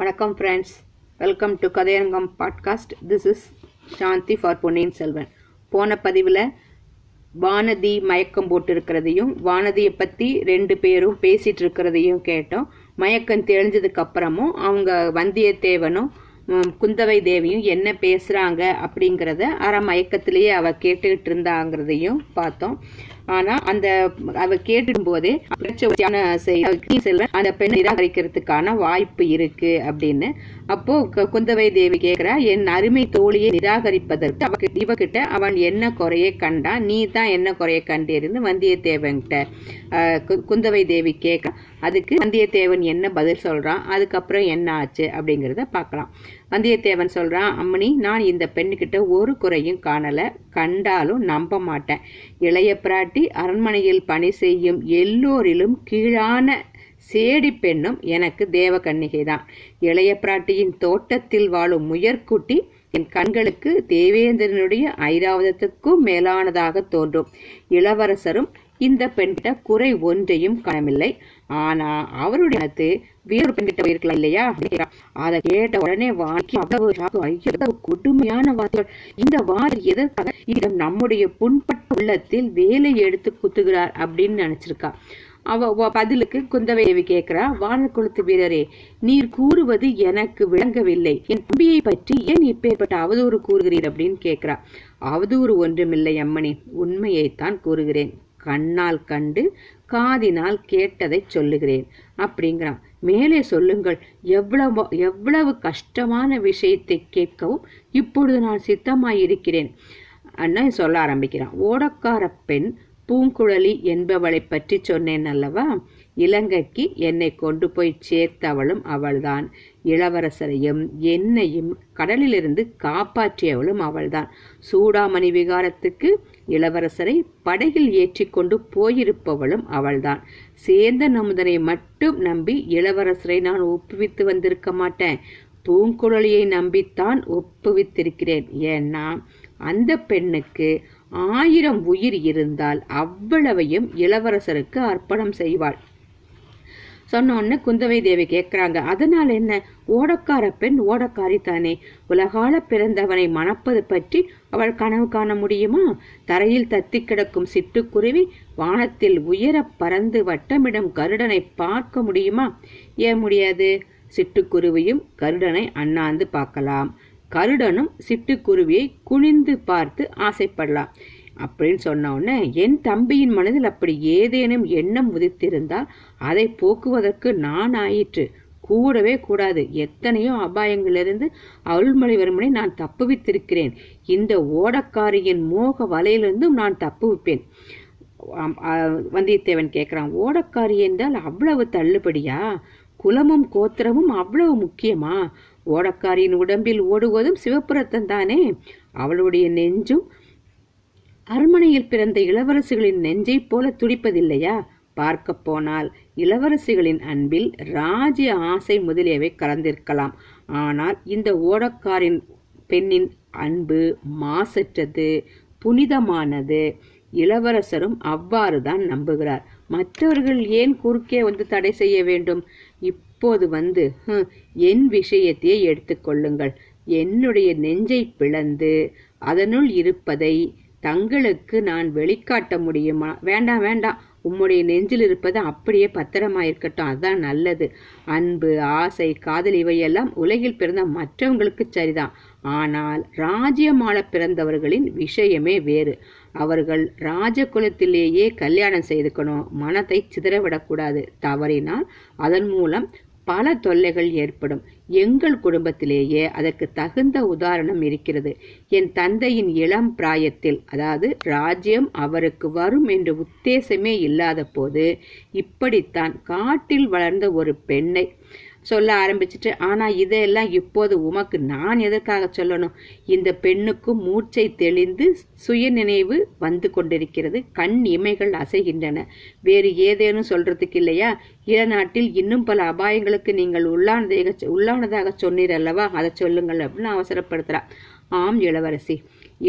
வணக்கம் friends welcome to Kathaiyarangam podcast this is Shanthi for Ponniyin Selvan. போன பதிவில் வானதி மயக்கம் போட்டு இருக்கிறதையும் வானதியை பற்றி ரெண்டு பேரும் பேசிகிட்டு இருக்கிறதையும் கேட்டோம். மயக்கம் தெளிஞ்சதுக்கு அப்புறமும் அவங்க வந்தியத்தேவனும் குந்தவை தேவியும் என்ன பேசுகிறாங்க அப்படிங்கிறத அரை மயக்கத்திலேயே அவள் கேட்டுக்கிட்டு இருந்தாங்கிறதையும் பார்த்தோம். ஆனா அந்த அவ கேட்டும் போதே செல்வன் அந்த பெண் நிராகரிக்கிறதுக்கான வாய்ப்பு இருக்கு அப்படின்னு. அப்போ குந்தவை தேவி கேட்கிறா என் அருமை தோழியை நிராகரிப்பதற்கு அவ இவகிட்ட அவன் என்ன குறைய கண்டான் நீ தான் என்ன குறைய கண்டேன்னு வந்தியத்தேவன்கிட்ட ஆஹ், கு- குந்தவை தேவி கேட்க அதுக்கு வந்தியத்தேவன் என்ன பதில் சொல்றான் அதுக்கப்புறம் என்ன ஆச்சு அப்படிங்கிறத பார்க்கலாம் வந்தியத்தேவன் சொல்றான் அம்மணி நான் இந்த பெண்ணுக்கிட்ட ஒரு குறையும் காணல. கண்டாலும் நம்ப மாட்டேன். இளைய பிராட்டி அரண்மனையில் பணி செய்யும் எல்லோரிலும் கீழான சேடி பெண்ணும் எனக்கு தேவகன்னிகை தான் இளைய பிராட்டியின் தோட்டத்தில் வாழும் முயற்குட்டி என் கண்களுக்கு தேவேந்திரனுடைய ஐராவதத்துக்கும் மேலானதாக தோன்றும். இளவரசரும் இந்த பெண்கிட்ட குறை ஒன்றையும் காணவில்லை. ஆனா அவருடைய வேறொரு பெண் கிட்ட போயிருக்கலாம் இல்லையா? அதை கேட்ட உடனே வாக்கி அவ்வளவு ஐயோ, கொடுமையான வார்த்தைகள். இந்த வார் எதற்காக இடம் நம்முடைய புண்பட்ட உள்ளத்தில் வேலை எடுத்து குத்துகிறார் அப்படின்னு நினைச்சிருக்கா. அவ பதிலுக்கு குந்தவையை கேட்கிறா கேட்கிறா வானக்குளத்து வீரரே நீர் கூறுவது எனக்கு விளங்கவில்லை. என் தம்பியை பற்றி ஏன் இப்பேற்பட்ட அவதூறு கூறுகிறீர்? அப்படின்னு கேட்கிறா. அவதூறு ஒன்றுமில்லை அம்மணி உண்மையைத்தான் கூறுகிறேன். கண்ணால் கண்டு காதினால் கேட்டதை சொல்லுகிறேன் அப்படிங்கிறான். மேலே சொல்லுங்கள் எவ்வளவு எவ்வளவு கஷ்டமான விஷயத்தை கேட்கவும் இப்பொழுது நான் சித்தமாயிருக்கிறேன். அண்ணன் சொல்ல ஆரம்பிக்கிறான். ஓடக்கார பெண் பூங்குழலி என்பவளை பற்றி சொன்னேன் அல்லவா? இலங்கைக்கு என்னை கொண்டு போய் சேர்த்தவளும் அவள்தான். இளவரசரையும் என்னையும் கடலிலிருந்து காப்பாற்றியவளும் அவள்தான். சூடாமணி விகாரத்துக்கு இளவரசரை படகில் ஏற்றிக்கொண்டு போயிருப்பவளும் அவள்தான். சேர்ந்த நமுதனை மட்டும் நம்பி இளவரசரை நான் ஒப்புவித்து வந்திருக்க மாட்டேன். பூங்குழலியை நம்பித்தான் ஒப்புவித்திருக்கிறேன். ஏன்னா அந்த பெண்ணுக்கு ஆயிரம் உயிர் இருந்தால் அவ்வளவையும் இளவரசருக்கு அர்ப்பணம் செய்வாள். சொன்னோன்னு குந்தவை தேவி கேட்கிறாங்க அதனால் என்ன? ஓடக்கார பெண் ஓடக்காரி தானே உலகால பிறந்தவனை மணப்பது பற்றி அவள் கனவு காண முடியுமா? தரையில் தத்தி கிடக்கும் சிட்டுக்குருவி வானத்தில் உயர பறந்து வட்டமிடும் கருடனை பார்க்க முடியுமா? ஏன் முடியாது? சிட்டுக்குருவியும் கருடனை அண்ணாந்து பார்க்கலாம். கருடனும் சிட்டுக்குருவியை குனிந்து பார்த்து ஆசைப்படலாம். அப்படின்னு சொன்ன உடனே என் தம்பியின் மனதில் அப்படி ஏதேனும் எண்ணம் உதித்திருந்தால் அதை போக்குவதற்கு நான் ஆயிற்று. கூடவே கூடாது. எத்தனையோ அபாயங்களிலிருந்து அருள்மொழிவர்மனை நான் தப்புவித்திருக்கிறேன். இந்த ஓடக்காரியின் மோக வலையிலிருந்தும் நான் தப்புவிப்பேன். வந்தியத்தேவன் கேட்குறான் ஓடக்காரி என்றால் அவ்வளவு தள்ளுபடியா? குலமும் கோத்திரமும் அவ்வளவு முக்கியமா? ஓடக்காரியின் உடம்பில் ஓடுவதும் சிவப்புரத்தம் தானே? அவளுடைய நெஞ்சும் அரண்மனையில் பிறந்த இளவரசிகளின் நெஞ்சைப் போல துடிப்பதில்லையா? பார்க்க போனால் இளவரசிகளின் அன்பில் ராஜ்ய ஆசை முதலியவை கலந்திருக்கலாம். ஆனால் இந்த ஓடக்காரின் பெண்ணின் அன்பு மாசற்றது புனிதமானது. இளவரசரும் அவ்வாறுதான் நம்புகிறார். மற்றவர்கள் ஏன் குறுக்கே வந்து தடை செய்ய வேண்டும்? இப்போது வந்து என் விஷயத்தையே எடுத்துக்கொள்ளுங்கள் என்னுடைய நெஞ்சை பிளந்து அதனுள் இருப்பதை தங்களுக்கு நான் வெளிக்காட்ட முடியுமா? வேண்டாம் வேண்டாம். உம்முடைய நெஞ்சில் இருப்பது அப்படியே பத்திரமா இருக்கட்டும் நல்லது. அன்பு ஆசை காதல் இவையெல்லாம் உலகில் பிறந்த மற்றவங்களுக்கு சரிதான். ஆனால் ராஜ்யமாள பிறந்தவர்களின் விஷயமே வேறு. அவர்கள் ராஜகுலத்திலேயே கல்யாணம் செய்துக்கணும். மனத்தை சிதறவிடக்கூடாது. தவறினால் அதன் மூலம் பல தொல்லைகள் ஏற்படும். எங்கள் குடும்பத்திலேயே அதற்கு தகுந்த உதாரணம் இருக்கிறது. என் தந்தையின் இளம் பிராயத்தில் அதாவது ராஜ்யம் அவருக்கு வரும் என்ற உத்தேசமே இல்லாத போது இப்படித்தான் காட்டில் வளர்ந்த ஒரு பெண்ணை சொல்ல ஆரம்பிச்சிட்டு ஆனா இதையெல்லாம் இப்போது உமக்கு நான் எதற்காக சொல்லணும்? இந்த பெண்ணுக்கும் மூச்சை தெளிந்து சுய நினைவு வந்து கொண்டிருக்கிறது. கண் இமைகள் அசைகின்றன. வேறு ஏதேனும் சொல்றதுக்கு இல்லையா? இளநாட்டில் இன்னும் பல அபாயங்களுக்கு நீங்கள் உள்ளானதாக உள்ளானதாக சொன்னீர் அல்லவா அதை சொல்லுங்கள் அப்படின்னு அவசரப்படுத்துறா. ஆம் இளவரசி.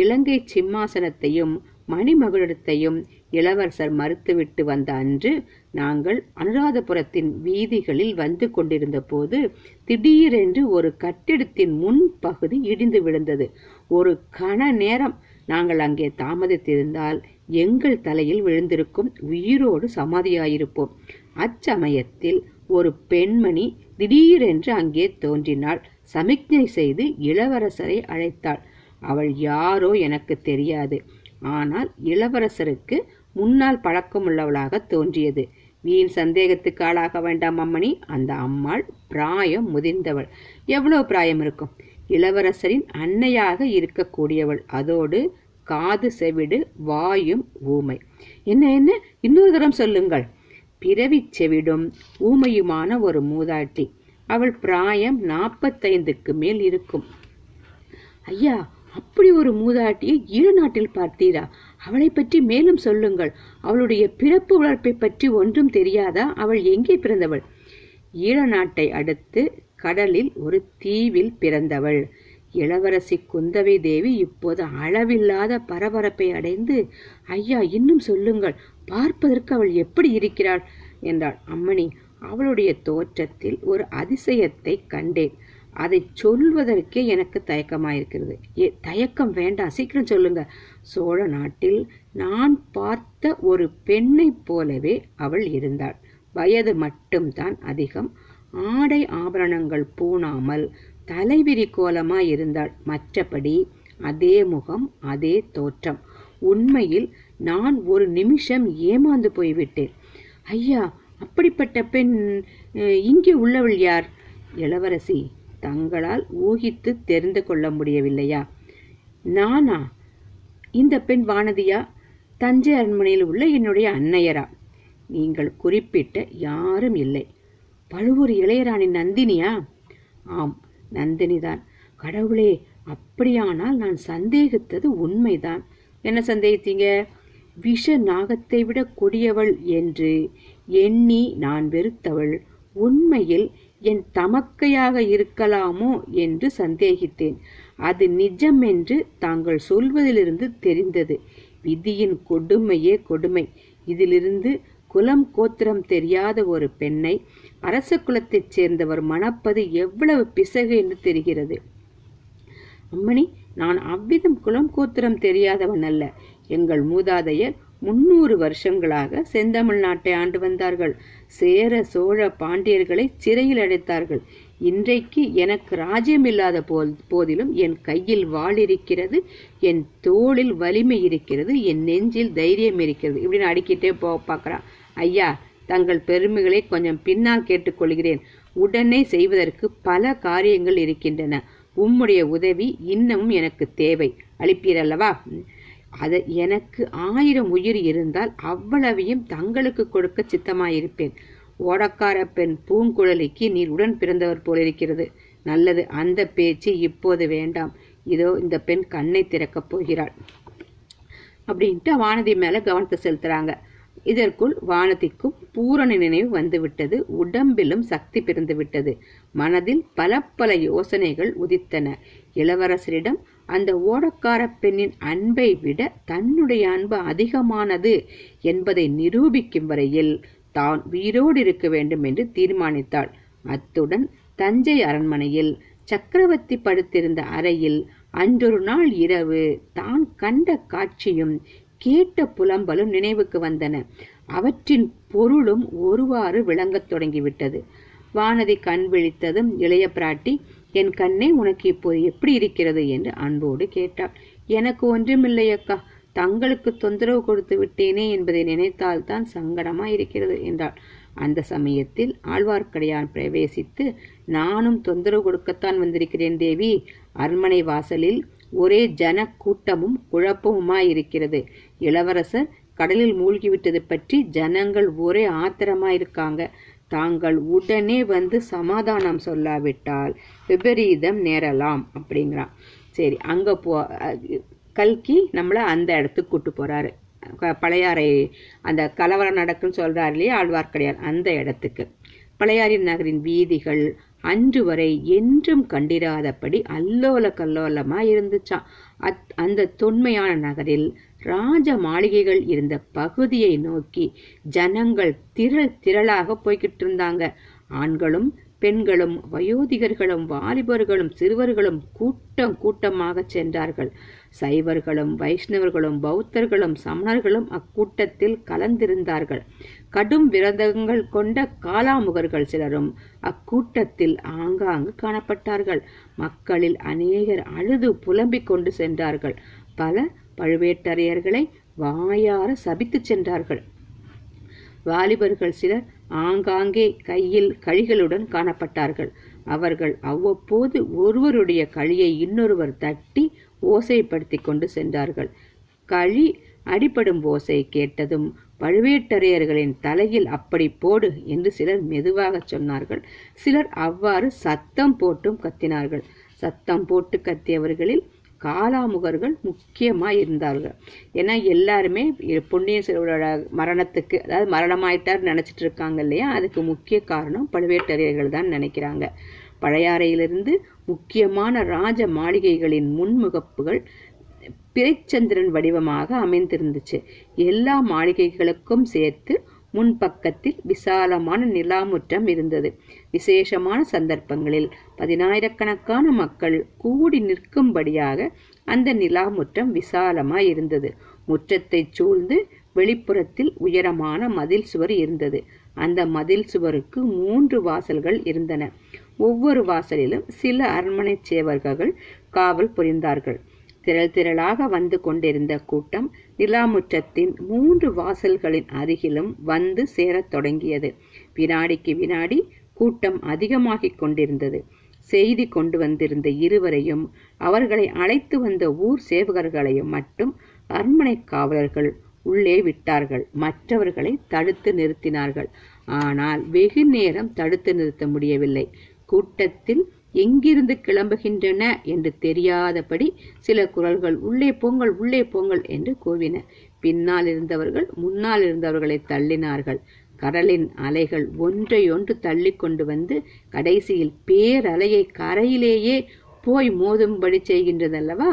இலங்கை சிம்மாசனத்தையும் மணிமகுடத்தையும் இளவரசர் மறுத்துவிட்டு வந்த அன்று நாங்கள் அனுராதபுரத்தின் வீதிகளில் வந்து கொண்டிருந்த போது திடீரென்று ஒரு கட்டிடத்தின் முன் பகுதி இடிந்து விழுந்தது. ஒரு கண நேரம் நாங்கள் அங்கே தாமதித்திருந்தால் எங்கள் தலையில் விழுந்திருக்கும் உயிரோடு சமாதியாயிருப்போம். அச்சமயத்தில் ஒரு பெண்மணி திடீரென்று அங்கே தோன்றினாள். சமிக்ஞை செய்து இளவரசரை அழைத்தாள். அவள் யாரோ எனக்கு தெரியாது. ஆனால் இளவரசருக்கு முன்னால் பழக்கமுள்ளவளாக தோன்றியது. வீண் சந்தேகத்துக்கு ஆளாக வேண்டாம் அம்மணி. அந்த அம்மாள் பிராயம் முதிர்ந்தவள். எவ்வளவு பிராயம் இருக்கும்? இளவரசரின் அன்னையாக இருக்கக்கூடியவள். அதோடு காது செவிடு வாயும் ஊமை. என்ன என்ன? இன்னொரு தரம் சொல்லுங்கள். பிறவி செவிடும் ஊமையுமான ஒரு மூதாட்டி. அவள் பிராயம் நாற்பத்தைந்துக்கு மேல் இருக்கும். ஐயா அப்படி ஒரு மூதாட்டியை இரு நாட்டில் பார்த்தீரா? அவளை பற்றி மேலும் சொல்லுங்கள். அவளுடைய பிறப்பு வளர்ப்பை பற்றி ஒன்றும் தெரியாதா? அவள் எங்கே பிறந்தவள்? ஈழ நாட்டை அடுத்து கடலில் ஒரு தீவில் பிறந்தவள். இளவரசி குந்தவை தேவி இப்போது அளவில்லாத பரபரப்பை அடைந்து ஐயா இன்னும் சொல்லுங்கள். பார்ப்பதற்கு அவள் எப்படி இருக்கிறாள்? என்றாள். அம்மணி அவளுடைய தோற்றத்தில் ஒரு அதிசயத்தை கண்டேன். அதை சொல்வதற்கே எனக்கு தயக்கமாயிருக்கிறது. ஏ தயக்கம் வேண்டாம். சீக்கிரம் சொல்லுங்க. சோழ நாட்டில் நான் பார்த்த ஒரு பெண்ணைப் போலவே அவள் இருந்தாள். வயது மட்டும்தான் அதிகம். ஆடை ஆபரணங்கள் பூணாமல் தலைவிரி கோலமாய் இருந்தாள் மற்றபடி அதே முகம் அதே தோற்றம். உண்மையில் நான் ஒரு நிமிஷம் ஏமாந்து போய்விட்டேன். ஐயா அப்படிப்பட்ட பெண் இங்கே உள்ளவள் யார்? இளவரசி தங்களால் ஊகித்து தெரிந்து கொள்ள முடியவில்லையா? நானா? இந்த பெண் வானதியா? தஞ்சை அரண்மனையில் உள்ள என்னுடைய அன்னையரா? நீங்கள் குறிப்பிட்ட யாரும் இல்லை. பழுவூர் இளையராணி நந்தினியா? ஆம் நந்தினிதான். கடவுளே அப்படியானால் நான் சந்தேகித்தது உண்மைதான். என்ன சந்தேகித்தீங்க? விஷ நாகத்தை விட கொடியவள் என்று எண்ணி நான் வெறுத்தவள். உண்மையில் என் தமக்கையாக இருக்கலாமோ என்று சந்தேகித்தேன். அது நிஜம் என்று தாங்கள் சொல்வதிலிருந்து தெரிந்தது. விதியின் கொடுமையே கொடுமை. இதிலிருந்து குலம் கோத்திரம் தெரியாத ஒரு பெண்ணை அரச குலத்தைச் சேர்ந்தவர் மணப்பது எவ்வளவு பிசகு என்று தெரிகிறது. அம்மணி நான் அவ்விதம் குலம் கோத்திரம் தெரியாதவன் அல்ல. எங்கள் மூதாதையர் முன்னூறு வருஷங்களாக செந்தமிழ்நாட்டை ஆண்டு வந்தார்கள். சேர சோழ பாண்டியர்களை சிறையில் அடைத்தார்கள். இன்றைக்கு எனக்கு ராஜ்யம் இல்லாத போல் போதிலும் என் கையில் வாள் இருக்கிறது என் தோளில் வலிமை இருக்கிறது என் நெஞ்சில் தைரியம் இருக்கிறது. இப்படின்னு அடிக்கிட்டே போ பார்க்குறான் ஐயா தங்கள் பெருமைகளை கொஞ்சம் பின்னால் கேட்டுக்கொள்கிறேன். உடனே செய்வதற்கு பல காரியங்கள் இருக்கின்றன. உம்முடைய உதவி இன்னமும் எனக்கு தேவை. அளிப்பீரல்லவா? அது எனக்கு ஆயிரம் உயிர் இருந்தால் அவ்வளவையும் தங்களுக்கு கொடுக்க சித்தமாயிருப்பேன். ஓடக்கார பெண் பூங்குழலிக்கு நீர் உடன் பிறந்தவர் போலிருக்கிறது. நல்லது அந்த பேச்சு இப்போது வேண்டாம். இதோ இந்த பெண் கண்ணை திறக்கப் போகிறாள். அப்படின்ட்டு வானதி மேல கவனத்தை செலுத்துறாங்க. இதற்குள் வானதிக்கும் பூரண நினைவு வந்துவிட்டது. உடம்பிலும் சக்தி பிறந்து விட்டது மனதில் பல பல யோசனைகள் உதித்தன. இளவரசரிடம் அந்த ஓடக்கார பெண்ணின் அன்பை விட தன்னுடைய அன்பு அதிகமானது என்பதை நிரூபிக்கும் வரையில் தான் உயிரோடு இருக்க வேண்டும் என்று தீர்மானித்தாள். அத்துடன் தஞ்சை அரண்மனையில் சக்கரவர்த்தி படுத்திருந்த அறையில் அன்றொரு நாள் இரவு தான் கண்ட காட்சியும் கேட்ட புலம்பலும் நினைவுக்கு வந்தன. அவற்றின் பொருளும் ஒருவாறு விளங்கத் தொடங்கிவிட்டது. வானதி கண் விழித்ததும் இளைய பிராட்டி என் கண்ணே உனக்கு இப்போது எப்படி இருக்கிறது? என்று அன்போடு கேட்டாள். எனக்கு ஒன்றுமில்லை அக்கா. தங்களுக்கு தொந்தரவு கொடுத்து விட்டேனே என்பதை நினைத்தால்தான் சங்கடமா இருக்கிறது என்றாள். அந்த சமயத்தில் ஆழ்வார்க்கடையான் பிரவேசித்து நானும் தொந்தரவு கொடுக்கத்தான் வந்திருக்கிறேன் தேவி. அரண்மனை வாசலில் ஒரே ஜன கூட்டமும் குழப்பமுமாயிருக்கிறது இளவரசர் கடலில் மூழ்கிவிட்டது பற்றி ஜனங்கள் ஒரே ஆத்திரமாயிருக்காங்க. தாங்கள் உடனே வந்து சமாதானம் சொல்லாவிட்டால் விபரீதம் நேரலாம் அப்படிங்கிறான். சரி அங்க போ கல்கி நம்மளை அந்த இடத்துக்கு கூட்டு போறாரு. க- பழையாறை அந்த கலவரம் நடக்குன்னு சொல்றாரு இல்லையா ஆழ்வார்க்கடியார் அந்த இடத்துக்கு. பழையாறை நகரின் வீதிகள் அன்று வரை என்றும் கண்டிராதபடி அல்லோல கல்லோலமா இருந்துச்சான் அத்- அந்த தொன்மையான நகரில் ராஜ மாளிகைகள் இருந்த பகுதியை நோக்கி ஜனங்கள் திரள் திரளாக போய்கிட்டு இருந்தாங்க ஆண்களும் பெண்களும் வயோதிகர்களும் வாலிபர்களும் சிறுவர்களும் கூட்டம் கூட்டமாக சென்றார்கள். சைவர்களும் வைஷ்ணவர்களும் பௌத்தர்களும் சமணர்களும் அக்கூட்டத்தில் கலந்திருந்தார்கள். கடும் விரதங்கள் கொண்ட காலாமுகர்கள் சிலரும் அக்கூட்டத்தில் ஆங்காங்கு காணப்பட்டார்கள். மக்களில் அநேகர் அழுது புலம்பிக் கொண்டு சென்றார்கள். பல பழுவேட்டரையர்களை வாயார சபித்துச் சென்றார்கள். வாலிபர்கள் சிலர் ஆங்காங்கே கையில் கழிகளுடன் காணப்பட்டார்கள். அவர்கள் அவ்வப்போது ஒருவருடைய கழியை இன்னொருவர் தட்டி ஓசைப்படுத்தி கொண்டு சென்றார்கள். களி அடிபடும் ஓசை கேட்டதும் பழுவேட்டரையர்களின் தலையில் அப்படி போடு என்று சிலர் மெதுவாக சொன்னார்கள். சிலர் அவ்வாறு சத்தம் போட்டும் கத்தினார்கள். சத்தம் போட்டு கத்தியவர்களில் காலாமுகர்கள் முக்கியமாக இருந்தார்கள். ஏன்னா எல்லாருமே பொன்னியின் செல்வரோட மரணத்துக்கு அதாவது மரணமாயிட்டார் நினச்சிட்டு இருக்காங்க இல்லையா? அதுக்கு முக்கிய காரணம் பழுவேட்டரையர்கள் தான் நினைக்கிறாங்க. பழையாறையிலிருந்து முக்கியமான ராஜ மாளிகைகளின் முன்முகப்புகள் பிறைச்சந்திரன் வடிவமாக அமைந்திருந்துச்சு. எல்லா மாளிகைகளுக்கும் சேர்த்து முன்பக்கத்தில் விசாலமான நிலாமுற்றம் இருந்தது. விசேஷமான சந்தர்ப்பங்களில் பதினாயிரக்கணக்கான மக்கள் கூடி நிற்கும்படியாக அந்த நிலாமுற்றம் விசாலமாய் இருந்தது. முற்றத்தை சூழ்ந்து வெளிப்புறத்தில் உயரமான மதில் சுவர் இருந்தது. அந்த மதில் சுவருக்கு மூன்று வாசல்கள் இருந்தன. ஒவ்வொரு வாசலிலும் சில அரண்மனை சேவர்கள் காவல் புரிந்தார்கள். திரள் திரளாக வந்து கொண்டிருந்த கூட்டம் நிலாமுற்றத்தின் மூன்று வாசல்களின் அருகிலும் வந்து சேரத் தொடங்கியது. வினாடிக்கு வினாடி கூட்டம் அதிகமாகிக் கொண்டிருந்தது. செய்தி கொண்டு வந்திருந்த இருவரையும் அவர்களை அழைத்து வந்த ஊர் சேவகர்களையும் மட்டும் அரண்மனை காவலர்கள் உள்ளே விட்டார்கள். மற்றவர்களை தடுத்து நிறுத்தினார்கள். ஆனால் வெகு நேரம் தடுத்து நிறுத்த முடியவில்லை. கூட்டத்தில் எங்கிருந்து கிளம்புகின்றன என்று தெரியாதபடி சில குரல்கள் உள்ளே போங்கள் உள்ளே போங்கள் என்று கூவின. பின்னால் இருந்தவர்கள் முன்னால் இருந்தவர்களை தள்ளினார்கள். கடலின் அலைகள் ஒன்றையொன்று தள்ளி கொண்டு வந்து கடைசியில் பேரலையை கரையிலேயே போய் மோதும்படி செய்கின்றதல்லவா?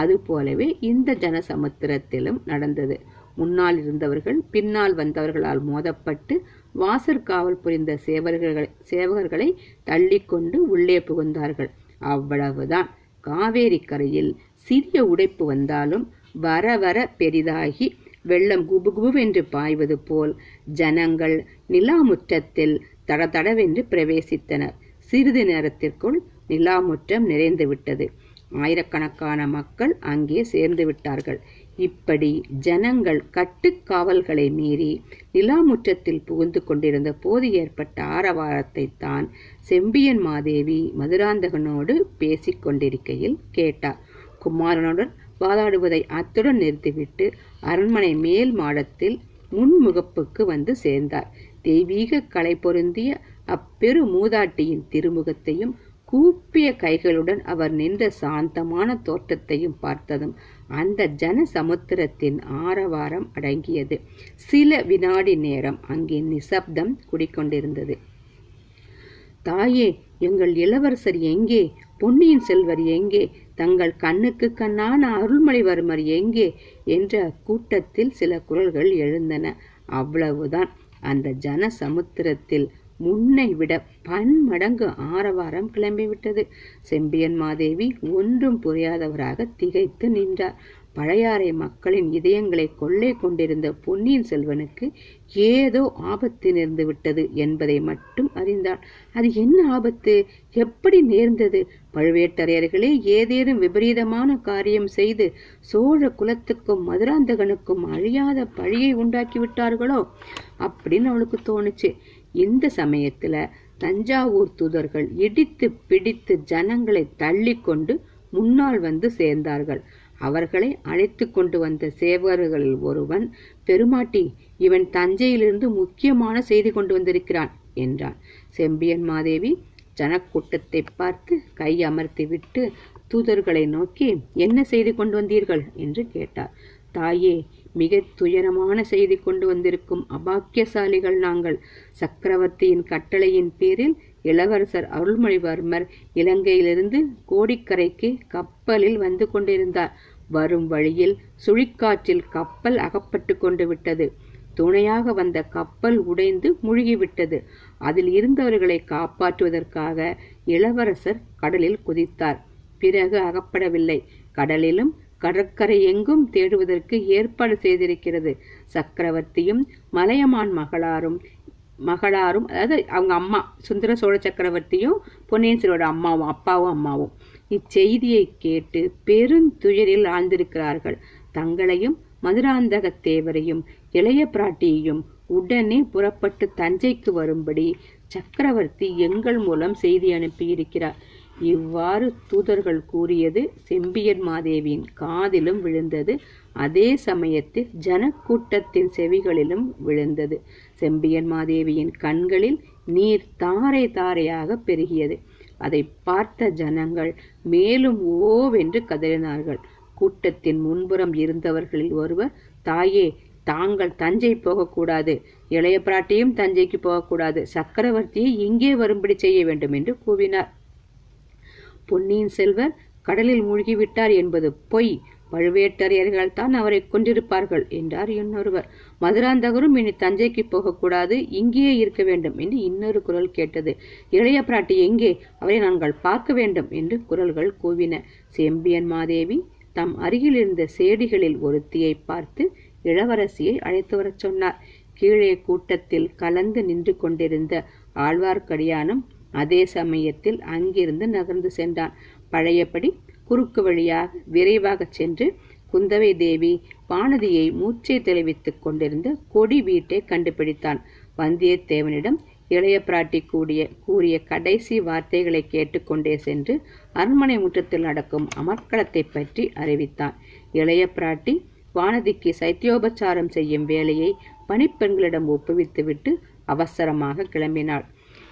அது போலவே இந்த ஜனசமுத்திரத்திலும் நடந்தது. முன்னால் இருந்தவர்கள் பின்னால் வந்தவர்களால் மோதப்பட்டு வாசற்காவல் புரிந்த சேவகர்களை சேவகர்களை தள்ளிக்கொண்டு உள்ளே புகுந்தார்கள். அவ்வளவுதான். காவேரி கரையில் சிறிய உடைப்பு வந்தாலும் வர வர பெரிதாகி வெள்ளம் குபுகுபுவென்று பாய்வது போல் ஜனங்கள் நிலாமுற்றத்தில் தடதடவென்று பிரவேசித்தனர். சிறிது நேரத்திற்குள் நிலாமுற்றம் நிறைந்துவிட்டது ஆயிரக்கணக்கான மக்கள் அங்கே சேர்ந்து விட்டார்கள். இப்படி ஜனங்கள் கட்டுக்காவல்களை மீறி நிலாமுற்றத்தில் புகுந்து கொண்டிருந்த போது ஏற்பட்ட ஆரவாரத்தை தான் செம்பியன் மாதேவி மதுராந்தகனோடு பேசிக் கொண்டிருக்கையில் கேட்டார். குமாரனுடன் வாதாடுவதை அத்துடன் நிறுத்திவிட்டு அரண்மனை மேல் மாடத்தில் முன்முகப்புக்கு வந்து சேர்ந்தார். தெய்வீக கலை பொருந்திய அப்பெரு மூதாட்டியின் திருமுகத்தையும் கூப்பிய கைகளுடன் அவர் நின்ற சாந்தமான தோற்றத்தையும் பார்த்ததும் அந்த ஜன சமுத்திரத்தின் ஆரவாரம் அடங்கியது. சில வினாடி நேரம் அங்கே நிசப்தம் குடிக்கொண்டிருந்தது. தாயே எங்கள் இளவரசர் எங்கே? பொன்னியின் செல்வர் எங்கே? தங்கள் கண்ணுக்கு கண்ணான அருள்மொழிவர்மர் எங்கே? என்ற கூட்டத்தில் சில குரல்கள் எழுந்தன. அவ்வளவுதான். அந்த ஜன சமுத்திரத்தில் முன்னை விட பன்மடங்கு ஆரவாரம் கிளம்பிவிட்டது. செம்பியன் மாதேவி ஒன்றும் புரியாதவராக திகைத்து நின்றார். பழையாறை மக்களின் இதயங்களை கொள்ளை கொண்டிருந்த பொன்னியின் செல்வனுக்கு ஏதோ ஆபத்து நேர்ந்து விட்டது என்பதை மட்டும் அறிந்தார் அது என்ன ஆபத்து? எப்படி நேர்ந்தது? பழுவேட்டரையர்களே ஏதேனும் விபரீதமான காரியம் செய்து சோழ குலத்துக்கும் மதுராந்தகனுக்கும் அழியாத பழியை உண்டாக்கி விட்டார்களோ அப்படின்னு அவளுக்கு தோணுச்சு. இந்த சமயத்துல தஞ்சாவூர் தூதர்கள் இடித்து பிடித்து ஜனங்களை தள்ளி கொண்டு முன்னால் வந்து சேர்ந்தார்கள். அவர்களை அழைத்து கொண்டு வந்த சேவகர்களில் ஒருவன் பெருமாட்டி இவன் தஞ்சையிலிருந்து முக்கியமான செய்தி கொண்டு வந்திருக்கிறான் என்றான். செம்பியன் மாதேவி ஜனக்கூட்டத்தை பார்த்து கை அமர்த்தி விட்டு தூதர்களை நோக்கி என்ன செய்தி கொண்டு வந்தீர்கள்? என்று கேட்டார். தாயே மிக துயரமான செய்தி கொண்டு வந்திருக்கும் அபாக்கியசாலிகள் நாங்கள். சக்கரவர்த்தியின் கட்டளையின் பேரில் இளவரசர் அருள்மொழிவர்மர் இலங்கையிலிருந்து கோடிக்கரைக்கு கப்பலில் வந்து கொண்டிருந்தார். வரும் வழியில் சுழிக்காற்றில் கப்பல் அகப்பட்டு கொண்டு விட்டது. துணையாக வந்த கப்பல் உடைந்து முழுகிவிட்டது. அதில் இருந்தவர்களை காப்பாற்றுவதற்காக இளவரசர் கடலில் குதித்தார். பிறகு அகப்படவில்லை. கடலிலும் கடற்கரை எங்கும் தேடுவதற்கு ஏற்பாடு செய்திருக்கிறது. சக்கரவர்த்தியும் மலையமான் மகளாரும் மகளாரும் அதாவது அவங்க அம்மா சுந்தர சோழ சக்கரவர்த்தியும் பொன்னியின் செல்வரோட அம்மாவும் அப்பாவும் அம்மாவும் இச்செய்தியை கேட்டு பெருந்துயரில் ஆழ்ந்திருக்கிறார்கள். தங்களையும் மதுராந்தக தேவரையும் இளைய பிராட்டியையும் உடனே புறப்பட்டு தஞ்சைக்கு வரும்படி சக்கரவர்த்தி எங்கள் மூலம் செய்தி அனுப்பியிருக்கிறார். இவ்வாறு தூதர்கள் கூறியது செம்பியன் மாதேவியின் காதிலும் விழுந்தது. அதே சமயத்தில் ஜனக்கூட்டத்தின் செவிகளிலும் விழுந்தது. செம்பியன் மாதேவியின் கண்களில் நீர் தாரை தாரையாக பெருகியது. அதை பார்த்த ஜனங்கள் மேலும் ஓவென்று கதறினார்கள். கூட்டத்தின் முன்புறம் இருந்தவர்களில் ஒருவர் தாயே தாங்கள் தஞ்சை போகக்கூடாது. இளைய பிராட்டியும் தஞ்சைக்கு போகக்கூடாது. சக்கரவர்த்தியை இங்கே வரும்படி செய்ய வேண்டும் என்று கூவினார். பொன்னியின் செல்வர் கடலில் மூழ்கிவிட்டார் என்பது பொய். பழுவேட்டரையர்கள் தான் அவரை கொண்டிருப்பார்கள் என்றார் இன்னொருவர். மதுராந்தகரும் இனி தஞ்சைக்கு போகக்கூடாது இங்கேயே இருக்க வேண்டும் என்று இன்னொரு குரல் கேட்டது. இளைய பிராட்டி எங்கே? அவரை நாங்கள் பார்க்க வேண்டும் என்று குரல்கள் கூவின. செம்பியன் மாதேவி தம் அருகில் இருந்த சேடிகளில் ஒருத்தியை பார்த்து இளவரசியை அழைத்து வரச் சொன்னார். கீழே கூட்டத்தில் கலந்து நின்று கொண்டிருந்த ஆழ்வார்க்கடியானும் அதே சமயத்தில் அங்கிருந்து நகர்ந்து சென்றான். பழையபடி குறுக்கு வழியாக விரைவாகச் சென்று குந்தவை தேவி வானதியை மூச்சை தெளிவித்துக் கொண்டிருந்த கொடி வீட்டை கண்டுபிடித்தான். வந்தியத்தேவனிடம் இளைய பிராட்டி கூடிய கூறிய கடைசி வார்த்தைகளை கேட்டுக்கொண்டே சென்று அரண்மனை முற்றத்தில் நடக்கும் அமர்க்களத்தை பற்றி அறிவித்தான். இளைய பிராட்டி வானதிக்கு சைத்தியோபச்சாரம் செய்யும் வேலையை பணிப்பெண்களிடம் ஒப்புவித்துவிட்டு அவசரமாக கிளம்பினாள்.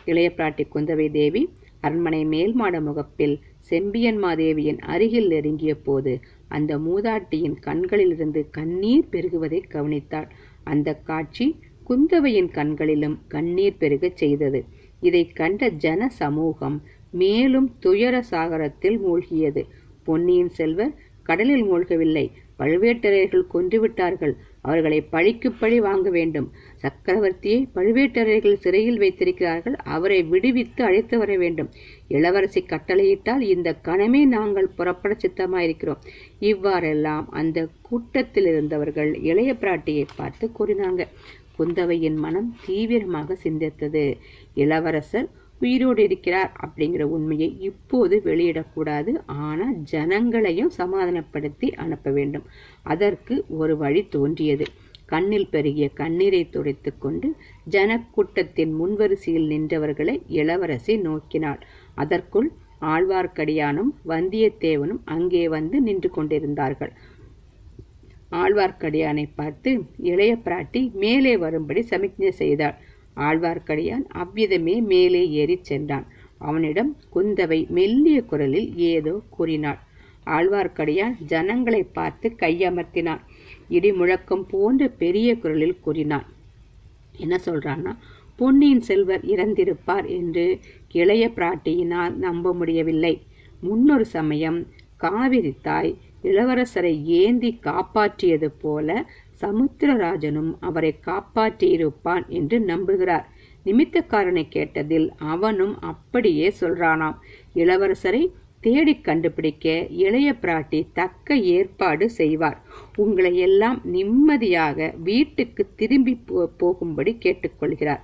இளைய பிராட்டி குந்தவை தேவி அரண்மனை மேல்மாட முகப்பில் செம்பியன் மாதேவியின் அருகில் நெருங்கிய போது அந்த மூதாட்டியின் கண்களிலிருந்து கண்ணீர் பெருகுவதை கவனித்தாள். அந்த காட்சி குந்தவையின் கண்களிலும் கண்ணீர் பெருகச் செய்தது. இதை கண்ட ஜன சமூகம் மேலும் துயர சாகரத்தில் மூழ்கியது. பொன்னியின் செல்வர் கடலில் மூழ்கவில்லை. பழுவேட்டரையர்கள் கொன்றுவிட்டார்கள். அவர்களை பழிக்கு பழி வாங்க வேண்டும். சக்கரவர்த்தியை பழுவேட்டரையர்கள் சிறையில் வைத்திருக்கிறார்கள். அவரை விடுவித்து அழைத்து வர வேண்டும். இளவரசி கட்டளையிட்டால் இந்த கணமே நாங்கள் புறப்பட சித்தமாயிருக்கிறோம். இவ்வாறெல்லாம் அந்த கூட்டத்தில் இருந்தவர்கள் இளைய பிராட்டியை பார்த்து கூறினாங்க. குந்தவையின் மனம் தீவிரமாக சிந்தித்தது. இளவரசர் உயிரோடு இருக்கிறார் அப்படிங்கிற உண்மையை இப்போது வெளியிடக்கூடாது. ஆனால் ஜனங்களையும் சமாதானப்படுத்தி அனுப்ப வேண்டும். அதற்கு ஒரு வழி தோன்றியது. கண்ணில் பெருகிய கண்ணீரை துடைத்து கொண்டு ஜனக்கூட்டத்தின் முன்வரிசையில் நின்றவர்களை இளவரசி நோக்கினாள். அதற்குள் ஆழ்வார்க்கடியானும் வந்தியத்தேவனும் அங்கே வந்து நின்று கொண்டிருந்தார்கள். ஆழ்வார்க்கடியானை பார்த்து இளைய பிராட்டி மேலே வரும்படி சமிக்ஞை செய்தாள். ஆழ்வார்க்கடியான் அவ்விதமே மேலே ஏறிச் சென்றான். அவனிடம் குந்தவை மெல்லிய குரலில் ஏதோ கூறினாள். ஆழ்வார்க்கடியான் ஜனங்களை பார்த்து கையமர்த்தினான். இடி முழக்கம் போன்ற பெரிய குரலில் கூறினான். என்ன சொல்றான்னா பொன்னியின் செல்வர் இறந்திருப்பார் என்று இளைய பிராட்டியினால் நம்ப முடியவில்லை. முன்னொரு சமயம் காவிரி தாய் இளவரசரை ஏந்தி காப்பாற்றியது போல சமுத்திரராஜனும் அவரை காப்பாற்றியிருப்பான் என்று நம்புகிறார். நிமித்தக்காரனை கேட்டதில் அவனும் அப்படியே சொல்றானாம். இளவரசரை தேடி கண்டுபிடிக்க இளைய பிராட்டி தக்க ஏற்பாடு செய்வார். உங்களை எல்லாம் நிம்மதியாக வீட்டுக்கு திரும்பி போகும்படி கேட்டுக்கொள்கிறார்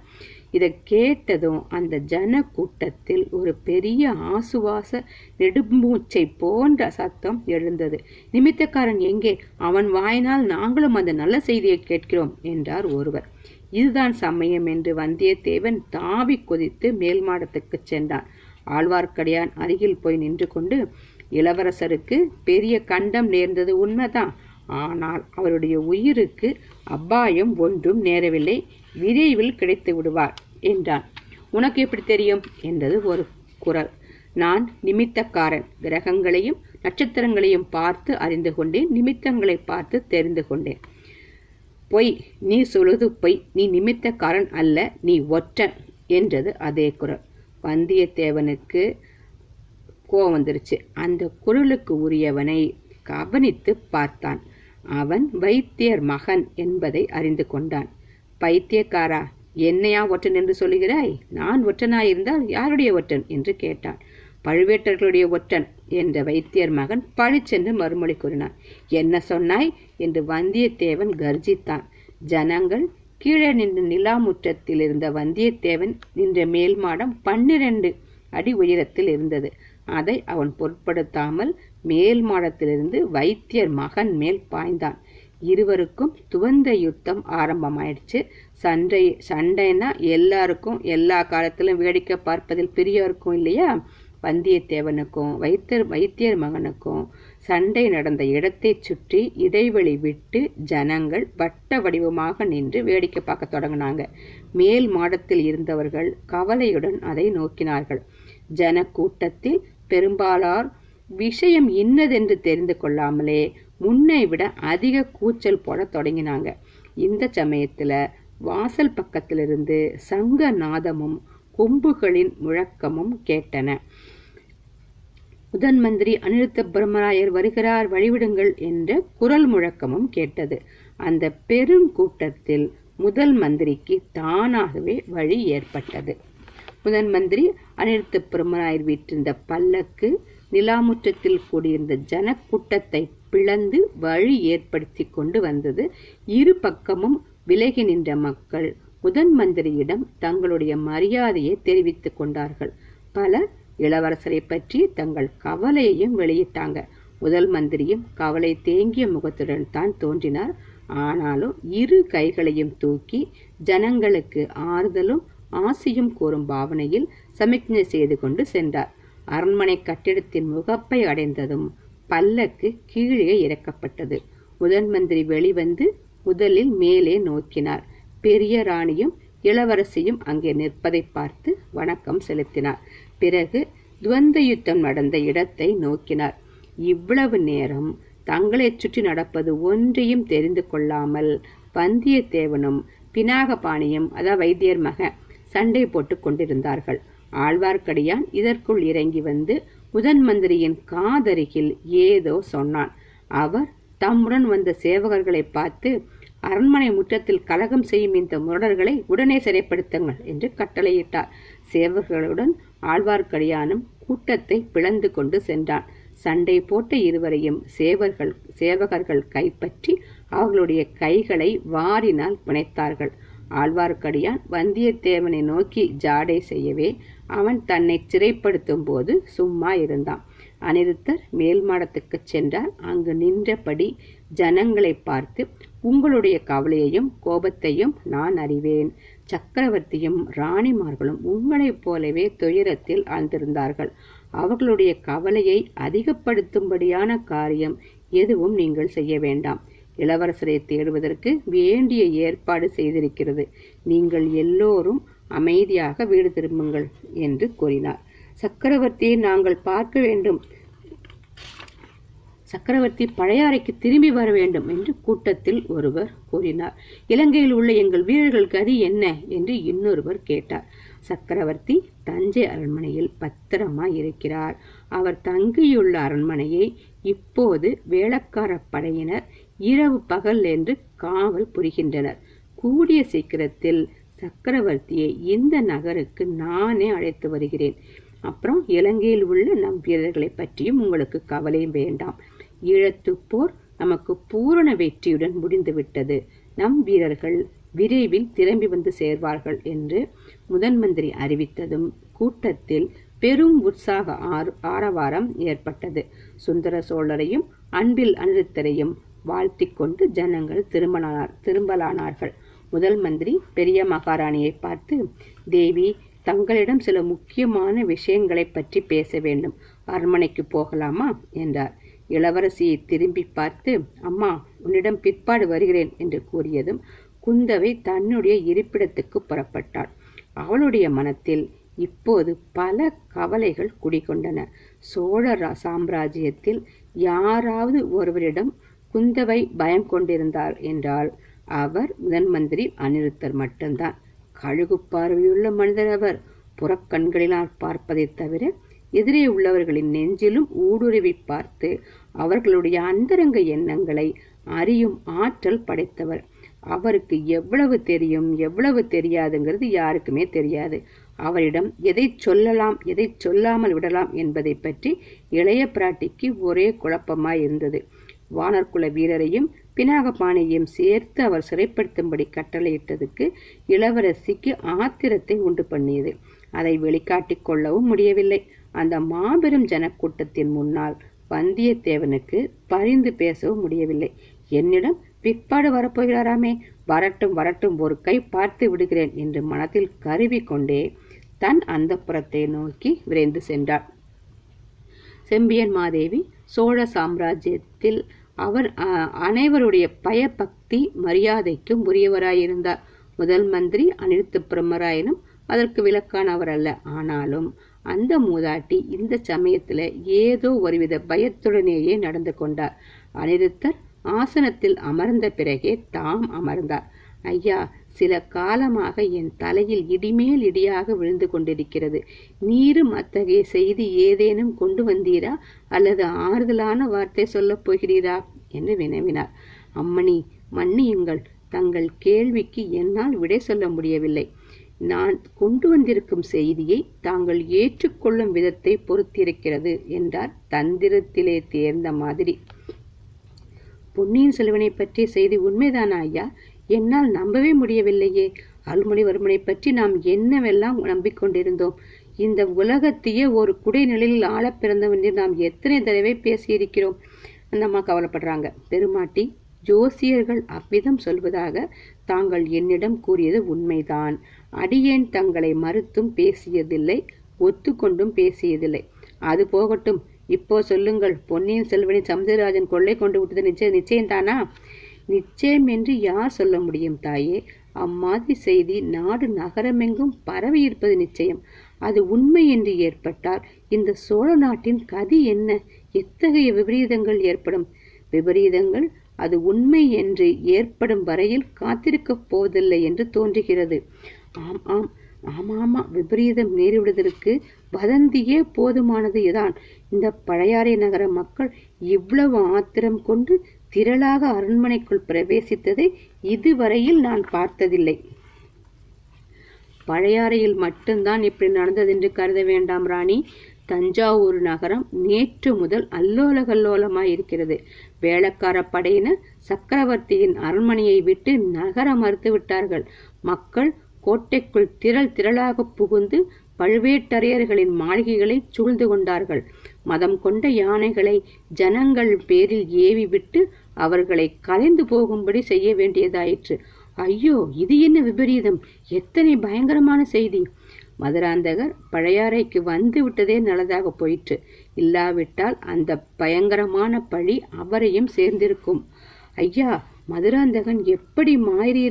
இதை கேட்டதும் அந்த ஜன கூட்டத்தில் ஒரு பெரிய ஆசுவாச நெடுமூச்சை போன்ற சத்தம் எழுந்தது. நிமித்தக்காரன் எங்கே? அவன் வாயினால் நாங்களும் அந்த நல்ல செய்தியை கேட்கிறோம் என்றார் ஒருவர். இதுதான் சமயம் என்று வந்தியத்தேவன் தாவி கொதித்து மேல் மாடத்துக்கு சென்றான். ஆழ்வார்க்கடியான் அருகில் போய் நின்று கொண்டு இளவரசருக்கு பெரிய கண்டம் நேர்ந்தது உண்மைதான். ஆனால் அவருடைய உயிருக்கு அபாயம் ஒன்றும் நேரவில்லை விரைவில் கிடைத்து விடுவார் என்றான். உனக்கு எப்படி தெரியும்? என்றது ஒரு குரல். நான் நிமித்தக்காரன். கிரகங்களையும் நட்சத்திரங்களையும் பார்த்து அறிந்து கொண்டேன். நிமித்தங்களை பார்த்து தெரிந்து கொண்டேன். பொய். நீ சொல்வது பொய். நீ நிமித்தக்காரன் அல்ல. நீ ஒற்றன் என்றது அதே குரல். வந்தியத்தேவனுக்கு கோவம் வந்துருச்சு. அந்த குரலுக்கு உரியவனை கவனித்து பார்த்தான். அவன் வைத்தியர் மகன் என்பதை அறிந்து கொண்டான். பைத்தியக்காரா என்னையா ஒற்றன் என்று சொல்லுகிறாய்? நான் ஒற்றனாயிருந்தால் யாருடைய ஒற்றன் என்று கேட்டான். பழுவேட்டர்களுடைய ஒற்றன் என்ற வைத்தியர் மகன் பழிச்சென்று மறுமொழி கூறினான். என்ன சொன்னாய்? என்று வந்தியத்தேவன் கர்ஜித்தான். ஜனங்கள் கீழே நின்ற நிலாமுற்றத்தில் இருந்த வந்தியத்தேவன் நின்ற மேல் மாடம் பன்னிரண்டு அடி உயரத்தில் இருந்தது. அதை அவன் பொருட்படுத்தாமல் மேல் மாடத்திலிருந்து வைத்தியர் மகன் மேல் பாய்ந்தான். இருவருக்கும் துவந்த யுத்தம் ஆரம்பமாயிடுச்சு. சண்டை சண்டைன்னா எல்லாருக்கும் எல்லா காலத்திலும் வேடிக்கை பார்ப்பதில் பிரியம் இருக்கும் இல்லையா? வந்தியத்தேவனுக்கும் வைத்தியர் வைத்தியர் மகனுக்கும் சண்டை நடந்த இடத்தை சுற்றி இடைவெளி விட்டு ஜனங்கள் வட்ட வடிவமாக நின்று வேடிக்கை பார்க்க தொடங்கினாங்க. மேல் மாடத்தில் இருந்தவர்கள் கவலையுடன் அதை நோக்கினார்கள். ஜன கூட்டத்தில் பெரும்பாலார் விஷயம் இன்னதென்று தெரிந்து கொள்ளாமலே முன்னை விட அதிக கூச்சல் போட தொடங்கினாங்க. இந்த சமயத்துல வாசல் பக்கத்திலிருந்து சங்க நாதமும் கொம்புகளின் முழக்கமும் கேட்டன. முதன் மந்திரி அனிருத்த பிரம்மராயர் வருகிறார் வழிவிடுங்கள் என்ற குரல் முழக்கமும் கேட்டது. அந்த பெருங்கூட்டத்தில் முதல் மந்திரிக்கு தானாகவே வழி ஏற்பட்டது. முதன் மந்திரி அனிருத்த பிரம்மராயர் வீற்றிருந்த பல்லக்கு நிலாமுற்றத்தில் கூடியிருந்த ஜனக்கூட்டத்தை பிளந்து வழி ஏற்படுத்தி கொண்டு வந்தது. இரு பக்கமும் விலகி நின்ற மக்கள் முதன் மந்திரியிடம் தங்களுடைய மரியாதையை தெரிவித்துக் கொண்டார்கள். பலர் இளவரசரை பற்றி தங்கள் கவலையையும் வெளியிட்டாங்க. முதல் மந்திரியும் கவலை தேங்கிய முகத்துடன் தான் தோன்றினார். ஆனாலும் இரு கைகளையும் தூக்கி ஜனங்களுக்கு ஆறுதலும் ஆசையும் கூறும் பாவனையில் சமிக்ஞை செய்து கொண்டு சென்றார். அரண்மனை கட்டிடத்தின் முகப்பை அடைந்ததும் பல்லக்கு கீழே இறக்கப்பட்டது. முதன் மந்திரி வெளிவந்து முதலில் மேலே நோக்கினார். பெரிய ராணியும் இளவரசியும் அங்கே நிற்பதை பார்த்து வணக்கம் செலுத்தினார். பிறகு துவந்த யுத்தம் நடந்த இடத்தை நோக்கினார். இவ்வளவு நேரம் தங்களைச் சுற்றி நடப்பது ஒன்றையும் தெரிந்து கொள்ளாமல் வந்தியத்தேவனும் பினாகபாணியும் அதாவது வைத்தியர் மக சண்டை போட்டுக் கொண்டிருந்தார்கள். ஆழ்வார்க்கடியான் இதற்குள் இறங்கி வந்து முதன் மந்திரியின் காதருகில் ஏதோ சொன்னான். அவர் தம்முடன் வந்த சேவகர்களை பார்த்து அரண்மனை முற்றத்தில் கலகம் செய்யும் இந்த முரடர்களை உடனே சிறைப்படுத்துங்கள் என்று கட்டளையிட்டார். சேவகர்களுடன் ஆழ்வார்க்கடியானும் கூட்டத்தை பிளந்து கொண்டு சென்றான். சண்டை போட்ட இருவரையும் சேவர்கள் சேவகர்கள் கைப்பற்றி அவர்களுடைய கைகளை வாரினால் பிணைத்தார்கள். ஆழ்வார்க்கடியான் வந்தியத்தேவனை நோக்கி ஜாடை செய்யவே அவன் தன்னை சிறைப்படுத்தும் போது சும்மா இருந்தான். அனிருத்தர் மேல் மாடத்துக்கு சென்றார். அங்கு நின்றபடி ஜனங்களை பார்த்து உங்களுடைய கவலையையும் கோபத்தையும் நான் அறிவேன். சக்கரவர்த்தியும் ராணிமார்களும் உங்களைப் போலவே துயரத்தில் ஆழ்ந்திருந்தார்கள் அவர்களுடைய கவலையை அதிகப்படுத்தும்படியான காரியம் எதுவும் நீங்கள் செய்ய வேண்டாம். இளவரசரை தேடுவதற்கு வேண்டிய ஏற்பாடு செய்திருக்கிறது. நீங்கள் எல்லோரும் அமைதியாக வீடு திரும்புங்கள் என்று கூறினார். சக்கரவர்த்தியை நாங்கள் பார்க்க வேண்டும். சக்கரவர்த்தி பழையாறைக்கு திரும்பி வர வேண்டும் என்று கூட்டத்தில் ஒருவர் கூறினார். இலங்கையில் உள்ள எங்கள் வீரர்கள் கதி என்ன என்று இன்னொருவர் கேட்டார். சக்கரவர்த்தி தஞ்சை அரண்மனையில் பத்திரமாய் இருக்கிறார். அவர் தங்கியுள்ள அரண்மனையை இப்போது வேளக்கார படையினர் இரவு பகல் என்று காவல் புரிகின்றனர். கூடிய சீக்கிரத்தில் சக்கரவர்த்தியை இந்த நகருக்கு நானே அழைத்து வருகிறேன். அப்புறம் இலங்கையில் உள்ள நம் வீரர்களை பற்றியும் உங்களுக்கு கவலை வேண்டாம். ஈழத்து போர் நமக்கு பூரண வெற்றியுடன் முடிந்துவிட்டது நம் வீரர்கள் விரைவில் திரும்பி வந்து சேர்வார்கள் என்று முதன் மந்திரி அறிவித்ததும் கூட்டத்தில் பெரும் உற்சாக ஆர் ஆரவாரம் ஏற்பட்டது. சுந்தர சோழரையும் அன்பில் அனிருத்தரையும் வாழ்த்திக்கொண்டு ஜனங்கள் திரும்பலானார் திரும்பலானார்கள். முதல் மந்திரி பெரிய மகாராணியை பார்த்து தேவி தங்களிடம் சில முக்கியமான விஷயங்களை பற்றி பேச வேண்டும். அரண்மனைக்கு போகலாமா? என்றார். இளவரசியை திரும்பி பார்த்து அம்மா உன்னிடம் பிற்பாடு வருகிறேன் என்று கூறியதும் குந்தவை தன்னுடைய இருப்பிடத்துக்கு புறப்பட்டாள். அவளுடைய மனத்தில் இப்போது பல கவலைகள் குடிகொண்டன. சோழ சாம்ராஜ்யத்தில் யாராவது ஒருவரிடம் குந்தவை பயம் கொண்டிருந்தார் என்றால் அவர் முதன் மந்திரி அனிருத்தர் மட்டும்தான். கழுகு பார்வையுள்ள மனிதர் அவர். புறக்கண்களினால் பார்ப்பதைத் தவிர எதிரே உள்ளவர்களின் நெஞ்சிலும் ஊடுருவி பார்த்து அவர்களுடைய அந்தரங்க எண்ணங்களை அறியும் ஆற்றல் படைத்தவர். அவருக்கு எவ்வளவு தெரியும் எவ்வளவு தெரியாதுங்கிறது யாருக்குமே தெரியாது. அவரிடம் எதை சொல்லலாம் எதை சொல்லாமல் விடலாம் என்பதை பற்றி இளைய பிராட்டிக்கு ஒரே குழப்பமாய் இருந்தது வானர்குல வீரரையும் பினாகபாணியையும் சேர்த்து அவர் சிறைப்படுத்தும்படி கட்டளையிட்டதுக்கு இளவரசிக்கு ஆத்திரத்தை உண்டு பண்ணியது. அதை வெளிக்காட்டிக் கொள்ளவும் முடியவில்லை. அந்த மாபெரும் ஜனக்கூட்டத்தின் முன்னால் வந்தியத்தேவனுக்கு பரிந்து பேசவும் முடியவில்லை. என்னிடம் பிற்பாடு வரப்போகிறாராமே. வரட்டும் வரட்டும் ஒரு கை பார்த்து விடுகிறேன் என்று மனத்தில் கருவி கொண்டே தன் அந்த புறத்தை நோக்கி விரைந்து சென்றார் செம்பியன் மாதேவி சோழ சாம்ராஜ்யத்தில் அவர் அனைவருடைய பயபக்தி மரியாதைக்கும் உரியவராயிருந்தார். முதல் மந்திரி அனிருத்த பிரம்மராயனும் அதற்கு விளக்கானவர் அல்ல ஆனாலும் அந்த மூதாட்டி இந்த சமயத்துல ஏதோ ஒருவித பயத்துடனேயே நடந்து கொண்டார். அனிருத்தர் ஆசனத்தில் அமர்ந்த பிறகே தாம் அமர்ந்தார். ஐயா சில காலமாக என் தலையில் இடிமேல் இடியாக விழுந்து கொண்டிருக்கிறது. நீரும் அத்தகைய செய்தி ஏதேனும் கொண்டு வந்தீரா? அல்லது ஆறுதலான வார்த்தை சொல்லப் போகிறீரா? என்று வினவினார். அம்மணி மன்னியுங்கள். தங்கள் கேள்விக்கு என்னால் விடை சொல்ல முடியவில்லை. நான் கொண்டு வந்திருக்கும் செய்தியை தாங்கள் ஏற்றுக்கொள்ளும் விதத்தை பொறுத்திருக்கிறது என்றார் தந்திரத்திலே தேர்ந்த மாதிரி. பொன்னியின் செல்வனை பற்றிய செய்தி உண்மைதானா ஐயா? என்னால் நம்பவே முடியவில்லையே. அருள்மொழிவர்மனை பற்றி நாம் என்னவெல்லாம் நம்பிக்கொண்டிருந்தோம்? இந்த உலகத்தையே ஒரு குடைநிலையில் ஆள பிறந்தவன் நாம் எத்தனை தடவை பேசியிருக்கிறோம்? அந்த அம்மா கவலைப்படுறாங்க. பெருமாட்டி ஜோசியர்கள் அவ்விதம் சொல்வதாக தாங்கள் என்னிடம் கூறியது உண்மைதான். அடியேன் தங்களை மறுத்தும் பேசியதில்லை ஒத்துக்கொண்டும் பேசியதில்லை. அது போகட்டும். இப்போ சொல்லுங்கள். பொன்னியின் செல்வனை சமுதிரராஜன் கொள்ளை கொண்டு விட்டது நிச்சயம் நிச்சயம்தானா? நிச்சயம் என்று யார் சொல்ல முடியும் தாயே? அம்மாதிரி செய்தி நாடு நகரமெங்கும் பரவி இருப்பது நிச்சயம். அது உண்மை என்று ஏற்பட்டால் இந்த சோழ நாட்டின் கதி என்ன? எத்தகைய விபரீதங்கள் ஏற்படும்? விபரீதங்கள் அது உண்மை என்று ஏற்படும் வரையில் காத்திருக்கப் போவதில்லை என்று தோன்றுகிறது. ஆம் ஆம் ஆமாமா விபரீதம் நேரிடுவதற்கு வதந்தியே போதுமானதுதான் இந்த பழையாறை நகர மக்கள் இவ்வளவு ஆத்திரம் கொண்டு திரளாக அரண்மனைக்குள் பிரவேசித்ததை இதுவரையில் நான் பார்த்ததில்லை. பழையாறையில் மட்டும்தான் இப்படி நடந்ததென்று கருத வேண்டாம் ராணி. தஞ்சாவூர் நகரம் நேற்று முதல் அல்லோலகல்லோலமாய் இருக்கிறது. வேளக்கார படையினர் சக்கரவர்த்தியின் அரண்மனையை விட்டு நகர மறுத்து விட்டார்கள். மக்கள் கோட்டைக்குள் திரள் திரளாக புகுந்து பழுவேட்டரையர்களின் மாளிகைகளை சூழ்ந்து கொண்டார்கள். மதம் கொண்ட யானைகளை ஜனங்கள் பேரில் ஏவி விட்டு அவர்களை கலைந்து போகும்படி செய்ய வேண்டியதாயிற்று. ஐயோ இது என்ன விபரீதம்? எத்தனை பயங்கரமான செய்தி. மதுராந்தகர் பழையாறைக்கு வந்து விட்டதே நல்லதாக போயிற்று. இல்லாவிட்டால் அந்த பயங்கரமான பழி அவரையும் சேர்ந்திருக்கும். ஐயா மதுராந்தகன் எப்படி மாறி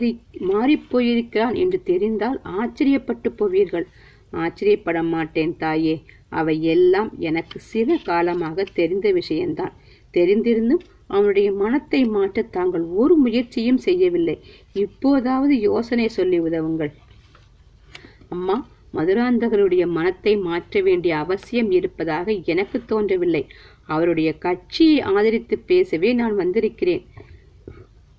மாறிப்போயிருக்கிறான் என்று தெரிந்தால் ஆச்சரியப்பட்டு போவீர்கள். ஆச்சரியப்பட மாட்டேன் தாயே. அவை எல்லாம் எனக்கு சில காலமாக தெரிந்த விஷயம்தான் தெரிந்திருந்தும் அவனுடைய மனத்தை மாற்ற தாங்கள் ஒரு முயற்சியும் செய்யவில்லை. இப்போதாவது யோசனை சொல்லி உதவுங்கள். அம்மா மதுராந்தகருடைய மனத்தை மாற்ற வேண்டிய அவசியம் இருப்பதாக எனக்கு தோன்றவில்லை. அவருடைய கட்சியை ஆதரித்து பேசவே நான் வந்திருக்கிறேன்.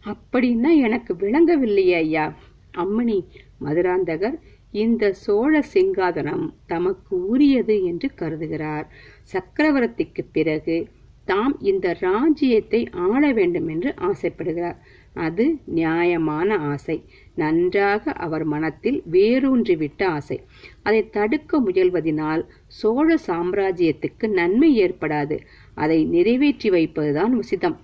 அப்படின்னா எனக்கு விளங்கவில்லையே ஐயா. அம்மணி மதுராந்தகர் இந்த சோழ சிங்காதனம் தமக்கு உரியது என்று கருதுகிறார். சக்கரவர்த்திக்கு பிறகு தாம் இந்த ராஜ்யத்தை ஆள வேண்டும் என்று ஆசைப்படுகிறார். அது நியாயமான ஆசை. நன்றாக அவர் மனத்தில் வேரூன்றிவிட்ட ஆசை. அதை தடுக்க முயல்வதினால் சோழ சாம்ராஜ்யத்துக்கு நன்மை ஏற்படாது. அதை நிறைவேற்றி வைப்பதுதான் உசிதம்.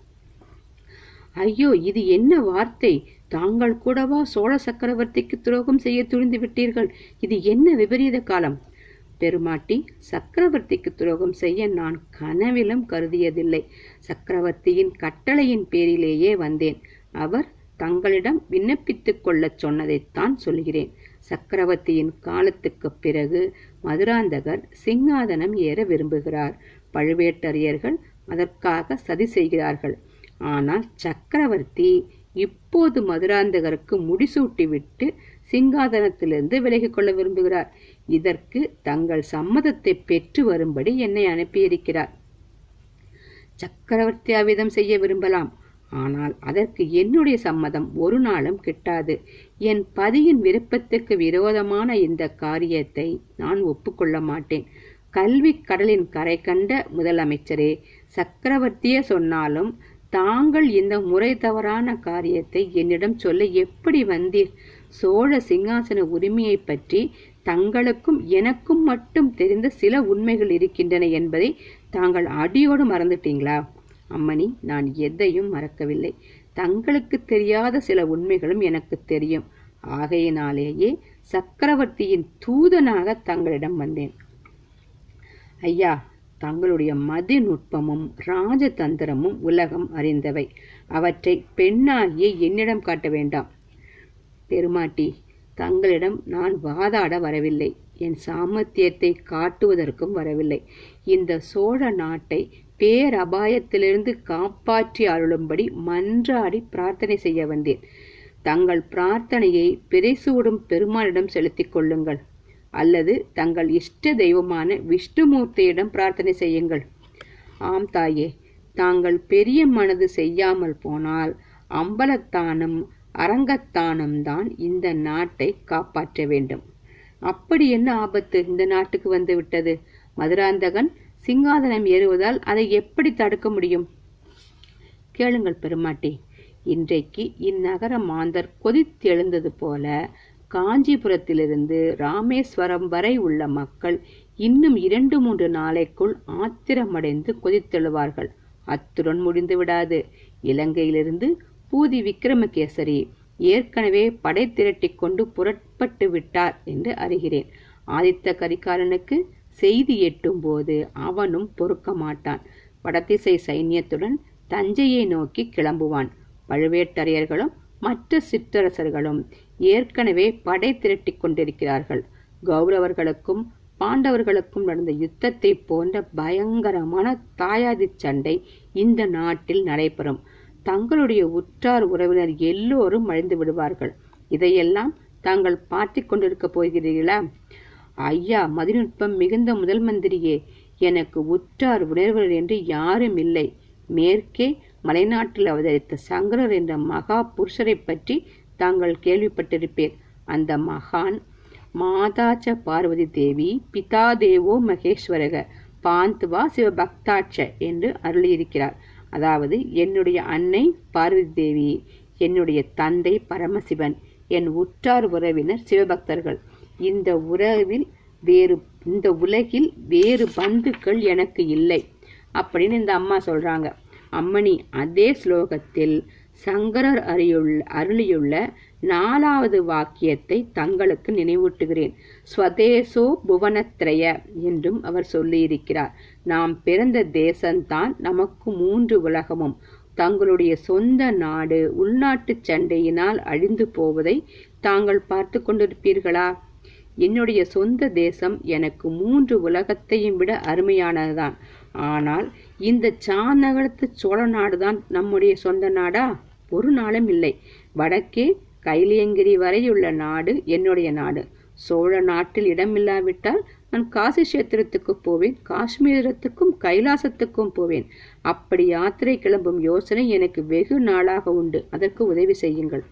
ஐயோ இது என்ன வார்த்தை? தாங்கள் கூடவா சோழ சக்கரவர்த்திக்கு துரோகம் செய்ய துணிந்து விட்டீர்கள்? இது என்ன விபரீத காலம்? பெருமாட்டி சக்கரவர்த்திக்கு துரோகம் செய்ய நான் கனவிலும் கருதியதில்லை. சக்கரவர்த்தியின் கட்டளையின் பேரிலேயே வந்தேன். அவர் தங்களிடம் விண்ணப்பித்துக் கொள்ளச் சொன்னதைத்தான் சொல்கிறேன். சக்கரவர்த்தியின் காலத்துக்கு பிறகு மதுராந்தகர் சிங்காதனம் ஏற விரும்புகிறார். பழுவேட்டரையர்கள் அதற்காக சதி செய்கிறார்கள். ஆனால் சக்கரவர்த்தி இப்போது மதுராந்தகருக்கு முடிசூட்டிவிட்டு சிங்காதனத்திலிருந்து விலகிக் கொள்ள விரும்புகிறார்? இதற்கு தங்கள் சம்மதத்தை பெற்று வரும்படி என்னை அனுப்பியிருக்கிறார். சக்கரவர்த்தி அவ்விதம் செய்ய விரும்பலாம். ஆனால் அதற்கு என்னுடைய சம்மதம் ஒரு நாளும் கிட்டாது. என் பதியின் விருப்பத்துக்கு விரோதமான இந்த காரியத்தை நான் ஒப்புக்கொள்ள மாட்டேன். கல்வி கடலின் கரை கண்ட முதலமைச்சரே சக்கரவர்த்தியே சொன்னாலும் தாங்கள் இந்த முறை தவறான காரியத்தை என்னிடம் சொல்ல எப்படி வந்தீர்? சோழ சிங்காசன உரிமையை பற்றி தங்களுக்கும் எனக்கும் மட்டும் தெரிந்த சில உண்மைகள் இருக்கின்றன என்பதை தாங்கள் அடியோடு மறந்துட்டீங்களா? அம்மணி நான் எதையும் மறக்கவில்லை. தங்களுக்கு தெரியாத சில உண்மைகளும் எனக்கு தெரியும். ஆகையினாலேயே சக்கரவர்த்தியின் தூதனாக தங்களிடம் வந்தேன். ஐயா தங்களுடைய மதிநுட்பமும் ராஜதந்திரமும் உலகம் அறிந்தவை. அவற்றை பெண்ணாகிய என்னிடம் காட்ட வேண்டாம். பெருமாட்டி தங்களிடம் நான் வாதாட வரவில்லை. என் சாமர்த்தியத்தை காட்டுவதற்கும் வரவில்லை. இந்த சோழ நாட்டை பேரபாயத்திலிருந்து காப்பாற்றி அருளும்படி மன்றாடி பிரார்த்தனை செய்ய வந்தேன். தங்கள் பிரார்த்தனையை பிறைசூடும் பெருமாளிடம் செலுத்திக் கொள்ளுங்கள். அல்லது தங்கள் இஷ்ட தெய்வமான விஷ்ணுமூர்த்தியிடம் பிரார்த்தனை செய்யுங்கள். ஆம் தாயே தாங்கள் பெரிய மனது செய்யாமல் போனால் அம்பலத்தானம் அரங்கத்தானம் தான் இந்த நாட்டை காப்பாற்ற வேண்டும். அப்படி என்ன ஆபத்து இந்த நாட்டுக்கு வந்து விட்டது மதுராந்தகன் சிங்காதனம் ஏறுவதால் அதை எப்படி தடுக்க முடியும்? கேளுங்கள் பெருமாட்டி இன்றைக்கு இந்நகர மாந்தர் கொதித்தெழுந்தது போல காஞ்சிபுரத்திலிருந்து ராமேஸ்வரம் வரை உள்ள மக்கள் இன்னும் இரண்டு மூன்று நாளைக்குள் ஆத்திரமடைந்து கொதித்தெழுவார்கள். அத்துடன் முடிந்து விடாது. இலங்கையிலிருந்து பூதி விக்ரமகேசரி ஏற்கனவே படை திரட்டிக் கொண்டு புறப்பட்டு விட்டார் என்று அறிகிறேன். ஆதித்த கரிகாலனுக்கு செய்தி எட்டும் போது அவனும் பொறுக்க மாட்டான் வடதிசை சைன்யத்துடன் தஞ்சையை நோக்கி கிளம்புவான். பழுவேட்டரையர்களும் மற்ற சிற்றரசர்களும் ஏற்கனவே படை திரட்டிக் கொண்டிருக்கிறார்கள். கௌரவர்களுக்கும் பாண்டவர்களுக்கும் நடந்த யுத்தத்தை போன்ற பயங்கரமான தாயாதி சண்டை இந்த நாட்டில் நடைபெறும். தங்களுடைய உற்றார் உறவினர் எல்லோரும் அழிந்து விடுவார்கள். இதையெல்லாம் தாங்கள் பார்த்து கொண்டிருக்க போகிறீர்களா? ஐயா மதிநுட்பம் மிகுந்த முதல் மந்திரியே எனக்கு உற்றார் உணர்வர் என்று யாரும் இல்லை. மேற்கே மலைநாட்டில் அவதரித்த சங்கரர் என்ற மகா புருஷரை பற்றி தாங்கள் கேள்விப்பட்டிருப்பீர். அந்த மகான் மாதாச்ச பார்வதி தேவி பிதா தேவோ மகேஸ்வரக பாந்த்வா சிவபக்தாட்ச என்று அருளியிருக்கிறார். அதாவது என்னுடைய அன்னை பார்வதி தேவி என்னுடைய தந்தை பரமசிவன் என் உற்றார் உறவினர் சிவபக்தர்கள். இந்த உறவில் வேறு இந்த உலகில் வேறு பந்துக்கள் எனக்கு இல்லை. அப்படின்னு இந்த அம்மா சொல்றாங்க. அம்மணி அதே ஸ்லோகத்தில் சங்கரர் அறியுள்ள அருளியுள்ள நாலாவது வாக்கியத்தை தங்களுக்கு நினைவூட்டுகிறேன். ஸ்வதேசோ புவனத்ரய என்றும் அவர் சொல்லியிருக்கிறார். நாம் பிறந்த தேசம்தான் நமக்கு மூன்று உலகமும். தங்களுடைய சொந்த நாடு உள்நாட்டுச் சண்டையினால் அழிந்து போவதை தாங்கள் பார்த்து கொண்டிருப்பீர்களா? என்னுடைய சொந்த தேசம் எனக்கு மூன்று உலகத்தையும் விட அருமையானதுதான். ஆனால் இந்த சாநகரத்து சோழ நாடுதான் நம்முடைய சொந்த நாடா? ஒரு நாளும் இல்லை. வடக்கே கைலியங்கிரி வரையுள்ள நாடு என்னுடைய நாடு. சோழ நாட்டில் இடமில்லாவிட்டால் நான் காசி கஷேத்திரத்துக்கு போவேன் காஷ்மீரத்துக்கும் கைலாசத்துக்கும் போவேன். அப்படி யாத்திரை கிளம்பும் யோசனை எனக்கு வெகு நாளாக உண்டு. அதற்கு உதவி செய்யுங்கள்.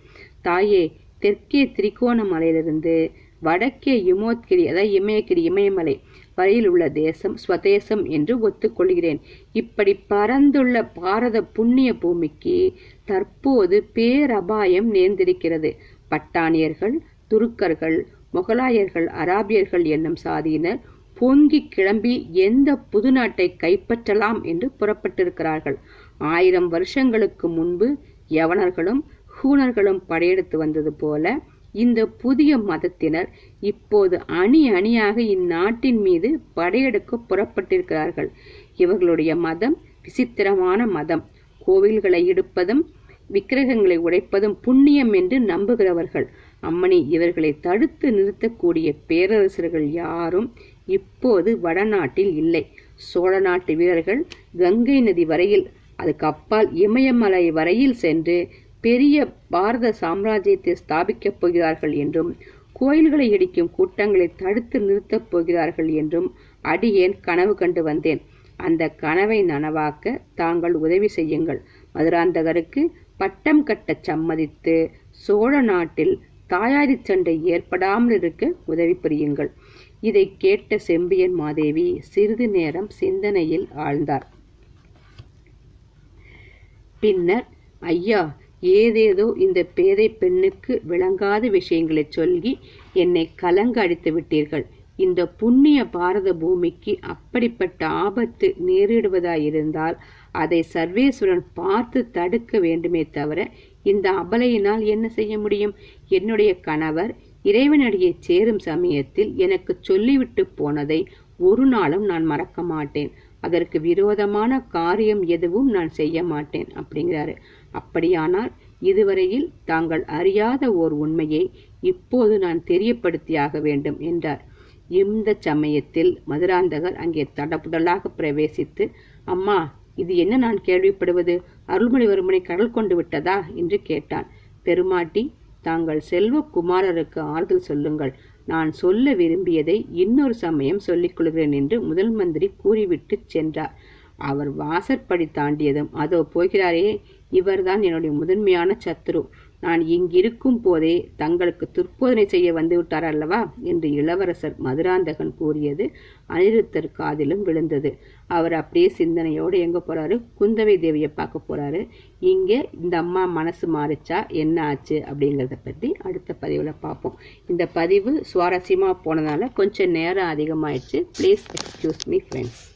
தாயே தெற்கே திரிகோணமலையிலிருந்து வடக்கே இமோத்கிரி அதாவது இமயகிரி இமயமலை. வரையில் உள்ள தேசம் ஸ்வதேசம் என்று ஒத்துக்கொள்கிறேன். இப்படி பரந்துள்ள பாரத புண்ணிய பூமிக்கு தற்போது பேரபாயம் நேர்ந்திருக்கிறது. பட்டானியர்கள் துருக்கர்கள் முகலாயர்கள் அராபியர்கள் என்னும் சாதியினர் பொங்கி கிளம்பி எந்த புது நாட்டை கைப்பற்றலாம் என்று புறப்பட்டிருக்கிறார்கள். ஆயிரம் வருஷங்களுக்கு முன்பு யவனர்களும் ஹூனர்களும் படையெடுத்து வந்தது போல இந்த புதிய மதத்தினர் இப்போது அணி அணியாக இந்நாட்டின் மீது படையெடுக்க புறப்பட்டிருக்கிறார்கள். இவர்களுடைய மதம் விசித்திரமான மதம். கோவில்களை இடுப்பதும் விக்கிரகங்களை உடைப்பதும் புண்ணியம் என்று நம்புகிறவர்கள். அம்மணி இவர்களை தடுத்து நிறுத்தக்கூடிய பேரரசர்கள் யாரும் இப்போது வடநாட்டில் இல்லை. சோழ நாட்டு வீரர்கள் கங்கை நதி வரையில் அதுக்கு அப்பால் இமயமலை வரையில் சென்று பெரிய பாரத சாம்ராஜ்யத்தை ஸ்தாபிக்கப் போகிறார்கள் என்றும் கோயில்களை இடிக்கும் கூட்டங்களை தடுத்து நிறுத்தப் போகிறார்கள் என்றும் அடியேன் கனவு கண்டு வந்தேன். அந்த கனவை நனவாக்க தாங்கள் உதவி செய்யுங்கள். மதுராந்தகருக்கு பட்டம் கட்டச் சம்மதித்து சோழ நாட்டில் தாயாரி சண்டை ஏற்படாமல் இருக்க உதவி புரியுங்கள். இதை கேட்ட செம்பியன் மாதேவி சிறிது நேரம் சிந்தனையில் ஆழ்ந்தார். பின்னர் ஐயா ஏதேதோ இந்த பேதை பெண்ணுக்கு விளங்காத விஷயங்களை சொல்லி என்னை கலங்க அடித்து விட்டீர்கள். இந்த புண்ணிய பாரத பூமிக்கு அப்படிப்பட்ட ஆபத்து நேரிடுவதாயிருந்தால் அதை சர்வேஸ்வரன் பார்த்து தடுக்க வேண்டுமே தவிர இந்த அபலையினால் என்ன செய்ய முடியும்? என்னுடைய கணவர் இறைவனடியை சேரும் சமயத்தில் எனக்கு சொல்லிவிட்டு போனதை ஒரு நாளும் நான் மறக்க மாட்டேன். அதற்கு விரோதமான காரியம் எதுவும் நான் செய்ய மாட்டேன் அப்படிங்கிறாரு. அப்படியானால் இதுவரையில் தாங்கள் அறியாத ஓர் உண்மையை இப்போது நான் தெரியப்படுத்தியாக வேண்டும் என்றார். இந்த சமயத்தில் மதுராந்தகர் அங்கே தடபுடலாக பிரவேசித்து அம்மா இது என்ன நான் கேள்விப்படுவது? அருள்மொழிவர்மனை கடல் கொண்டு விட்டதா? என்று கேட்டான். பெருமாட்டி தாங்கள் செல்வகுமாரருக்கு ஆறுதல் சொல்லுங்கள். நான் சொல்ல விரும்பியதை இன்னொரு சமயம் சொல்லிக் கொள்கிறேன் என்று முதல் மந்திரி கூறிவிட்டு சென்றார். அவர் வாசற்படி தாண்டியதும் அதோ போகிறாரே இவர்தான் என்னுடைய முதன்மையான சத்ரு. நான் இங்கிருக்கும் போதே தங்களுக்கு துர்போதனை செய்ய வந்து விட்டார் அல்லவா? என்று இளவரசர் மதுராந்தகன் கூறியது அனிருத்தர் காதிலும் விழுந்தது. அவர் அப்படியே சிந்தனையோடு எங்க போறாரு? குந்தவை தேவியை பார்க்க போறாரு. இங்க இந்த அம்மா மனசு மாறிச்சா? என்ன ஆச்சு? அப்படிங்கிறத பத்தி அடுத்த பதிவுல பார்ப்போம். இந்த பதிவு சுவாரஸ்யமா போனதால கொஞ்சம் நேரம் அதிகமாயிடுச்சு. Please excuse me friends